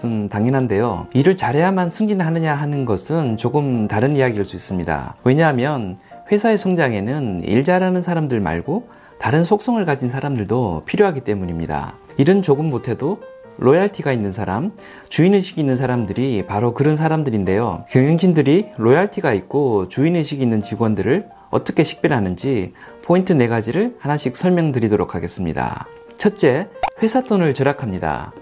것은 당연한데요. 일을 잘해야만 승진하느냐 하는 것은 조금 다른 이야기일 수 있습니다. 왜냐하면 회사의 성장에는 일 잘하는 사람들 말고 다른 속성을 가진 사람들도 필요하기 때문입니다. 일은 조금 못해도 로얄티가 있는 사람, 주인의식이 있는 사람들이 바로 그런 사람들인데요. 경영진들이 로얄티가 있고 주인의식이 있는 직원들을 어떻게 식별하는지 포인트 네 가지를 하나씩 설명드리도록 하겠습니다. 첫째, 회사 돈을 절약합니다.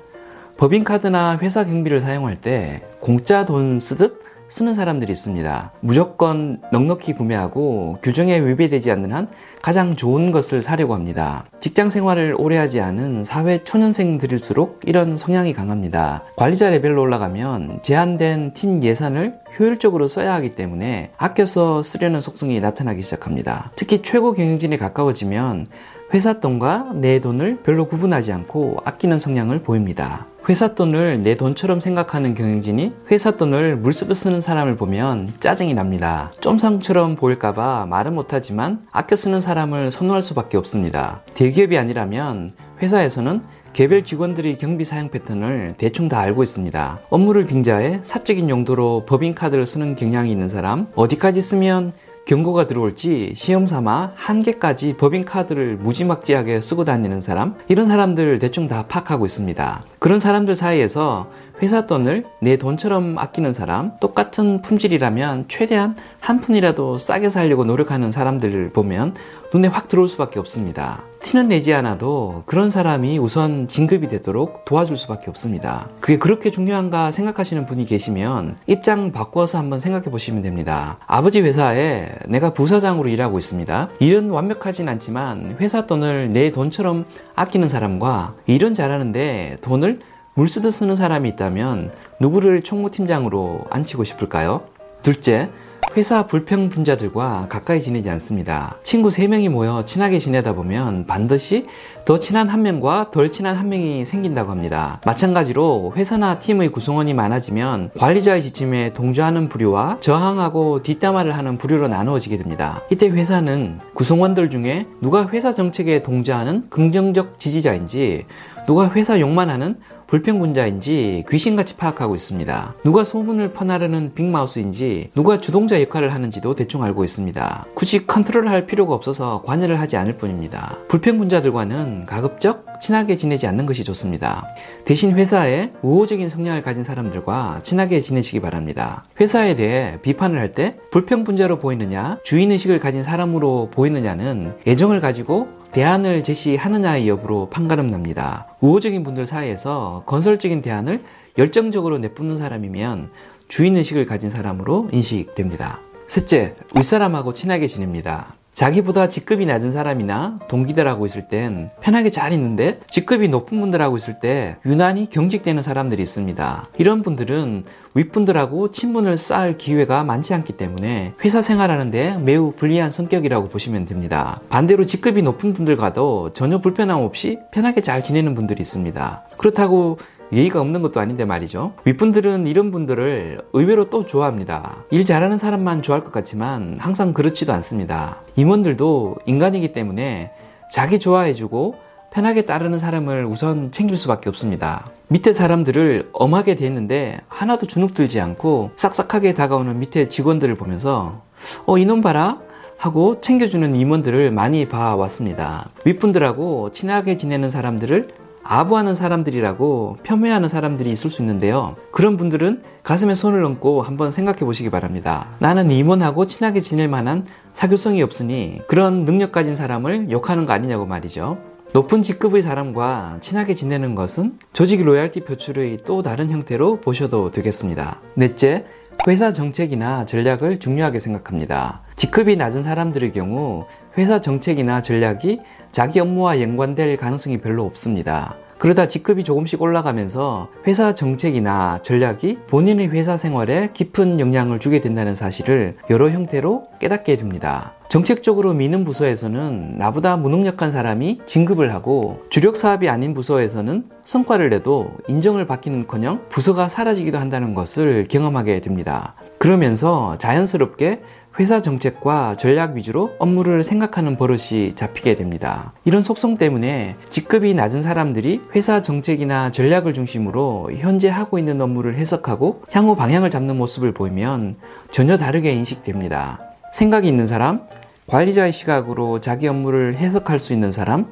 법인카드나 회사 경비를 사용할 때 공짜 돈 쓰듯 쓰는 사람들이 있습니다. 무조건 넉넉히 구매하고 규정에 위배되지 않는 한 가장 좋은 것을 사려고 합니다. 직장 생활을 오래 하지 않은 사회 초년생들일수록 이런 성향이 강합니다. 관리자 레벨로 올라가면 제한된 팀 예산을 효율적으로 써야 하기 때문에 아껴서 쓰려는 속성이 나타나기 시작합니다. 특히 최고 경영진에 가까워지면 회사 돈과 내 돈을 별로 구분하지 않고 아끼는 성향을 보입니다. 회사 돈을 내 돈처럼 생각하는 경영진이 회사 돈을 물쓰듯 쓰는 사람을 보면 짜증이 납니다. 쫌상처럼 보일까봐 말은 못하지만 아껴 쓰는 사람을 선호할 수밖에 없습니다. 대기업이 아니라면 회사에서는 개별 직원들의 경비 사용 패턴을 대충 다 알고 있습니다. 업무를 빙자해 사적인 용도로 법인카드를 쓰는 경향이 있는 사람, 어디까지 쓰면 경고가 들어올지 시험 삼아 한 개까지 법인카드를 무지막지하게 쓰고 다니는 사람 이런 사람들 대충 다 파악하고 있습니다. 그런 사람들 사이에서 회사 돈을 내 돈처럼 아끼는 사람 똑같은 품질이라면 최대한 한 푼이라도 싸게 살려고 노력하는 사람들을 보면 눈에 확 들어올 수밖에 없습니다. 티는 내지 않아도 그런 사람이 우선 진급이 되도록 도와줄 수밖에 없습니다. 그게 그렇게 중요한가 생각하시는 분이 계시면 입장 바꿔서 한번 생각해 보시면 됩니다. 아버지 회사에 내가 부사장으로 일하고 있습니다. 일은 완벽하진 않지만 회사 돈을 내 돈처럼 아끼는 사람과 일은 잘하는데 돈을 물 쓰듯 쓰는 사람이 있다면 누구를 총무팀장으로 앉히고 싶을까요? 둘째, 회사 불평 분자들과 가까이 지내지 않습니다. 친구 3명이 모여 친하게 지내다 보면 반드시 더 친한 한 명과 덜 친한 한 명이 생긴다고 합니다. 마찬가지로 회사나 팀의 구성원이 많아지면 관리자의 지침에 동조하는 부류와 저항하고 뒷담화를 하는 부류로 나누어지게 됩니다. 이때 회사는 구성원들 중에 누가 회사 정책에 동조하는 긍정적 지지자인지 누가 회사 욕만 하는 불평분자인지 귀신같이 파악하고 있습니다. 누가 소문을 퍼나르는 빅마우스인지 누가 주동자 역할을 하는지도 대충 알고 있습니다. 굳이 컨트롤을 할 필요가 없어서 관여를 하지 않을 뿐입니다. 불평분자들과는 가급적 친하게 지내지 않는 것이 좋습니다. 대신 회사에 우호적인 성향을 가진 사람들과 친하게 지내시기 바랍니다. 회사에 대해 비판을 할 때 불평분자로 보이느냐, 주인의식을 가진 사람으로 보이느냐는 애정을 가지고 대안을 제시하느냐의 여부로 판가름 납니다. 우호적인 분들 사이에서 건설적인 대안을 열정적으로 내뿜는 사람이면 주인의식을 가진 사람으로 인식됩니다. 셋째, 윗사람하고 친하게 지냅니다. 자기보다 직급이 낮은 사람이나 동기들하고 있을 땐 편하게 잘 있는데 직급이 높은 분들하고 있을 때 유난히 경직되는 사람들이 있습니다. 이런 분들은 윗분들하고 친분을 쌓을 기회가 많지 않기 때문에 회사 생활하는데 매우 불리한 성격이라고 보시면 됩니다. 반대로 직급이 높은 분들과도 전혀 불편함 없이 편하게 잘 지내는 분들이 있습니다. 그렇다고 예의가 없는 것도 아닌데 말이죠. 윗분들은 이런 분들을 의외로 또 좋아합니다. 일 잘하는 사람만 좋아할 것 같지만 항상 그렇지도 않습니다. 임원들도 인간이기 때문에 자기 좋아해주고 편하게 따르는 사람을 우선 챙길 수밖에 없습니다. 밑에 사람들을 엄하게 대했는데 하나도 주눅 들지 않고 싹싹하게 다가오는 밑에 직원들을 보면서 어 이놈 봐라 하고 챙겨주는 임원들을 많이 봐왔습니다. 윗분들하고 친하게 지내는 사람들을 아부하는 사람들이라고 폄훼하는 사람들이 있을 수 있는데요. 그런 분들은 가슴에 손을 얹고 한번 생각해 보시기 바랍니다. 나는 임원하고 친하게 지낼 만한 사교성이 없으니 그런 능력 가진 사람을 욕하는 거 아니냐고 말이죠. 높은 직급의 사람과 친하게 지내는 것은 조직 로얄티 표출의 또 다른 형태로 보셔도 되겠습니다. 넷째, 회사 정책이나 전략을 중요하게 생각합니다. 직급이 낮은 사람들의 경우 회사 정책이나 전략이 자기 업무와 연관될 가능성이 별로 없습니다. 그러다 직급이 조금씩 올라가면서 회사 정책이나 전략이 본인의 회사 생활에 깊은 영향을 주게 된다는 사실을 여러 형태로 깨닫게 됩니다. 정책적으로 미는 부서에서는 나보다 무능력한 사람이 진급을 하고 주력 사업이 아닌 부서에서는 성과를 내도 인정을 받기는 커녕 부서가 사라지기도 한다는 것을 경험하게 됩니다. 그러면서 자연스럽게 회사 정책과 전략 위주로 업무를 생각하는 버릇이 잡히게 됩니다. 이런 속성 때문에 직급이 낮은 사람들이 회사 정책이나 전략을 중심으로 현재 하고 있는 업무를 해석하고 향후 방향을 잡는 모습을 보이면 전혀 다르게 인식됩니다. 생각이 있는 사람, 관리자의 시각으로 자기 업무를 해석할 수 있는 사람,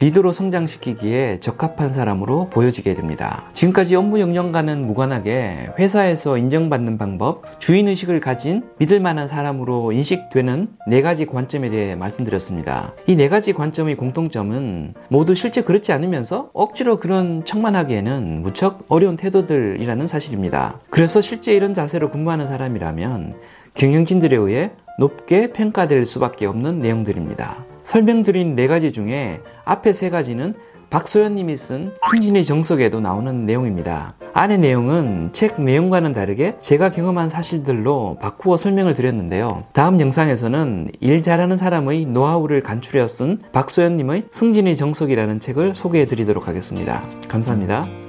리더로 성장시키기에 적합한 사람으로 보여지게 됩니다. 지금까지 업무 역량과는 무관하게 회사에서 인정받는 방법, 주인의식을 가진 믿을 만한 사람으로 인식되는 네 가지 관점에 대해 말씀드렸습니다. 이 네 가지 관점의 공통점은 모두 실제 그렇지 않으면서 억지로 그런 척만 하기에는 무척 어려운 태도들이라는 사실입니다. 그래서 실제 이런 자세로 근무하는 사람이라면 경영진들에 의해 높게 평가될 수밖에 없는 내용들입니다. 설명드린 네 가지 중에 앞에 세 가지는 박소연님이 쓴 승진의 정석에도 나오는 내용입니다. 안의 내용은 책 내용과는 다르게 제가 경험한 사실들로 바꾸어 설명을 드렸는데요. 다음 영상에서는 일 잘하는 사람의 노하우를 간추려 쓴 박소연님의 승진의 정석이라는 책을 소개해 드리도록 하겠습니다. 감사합니다.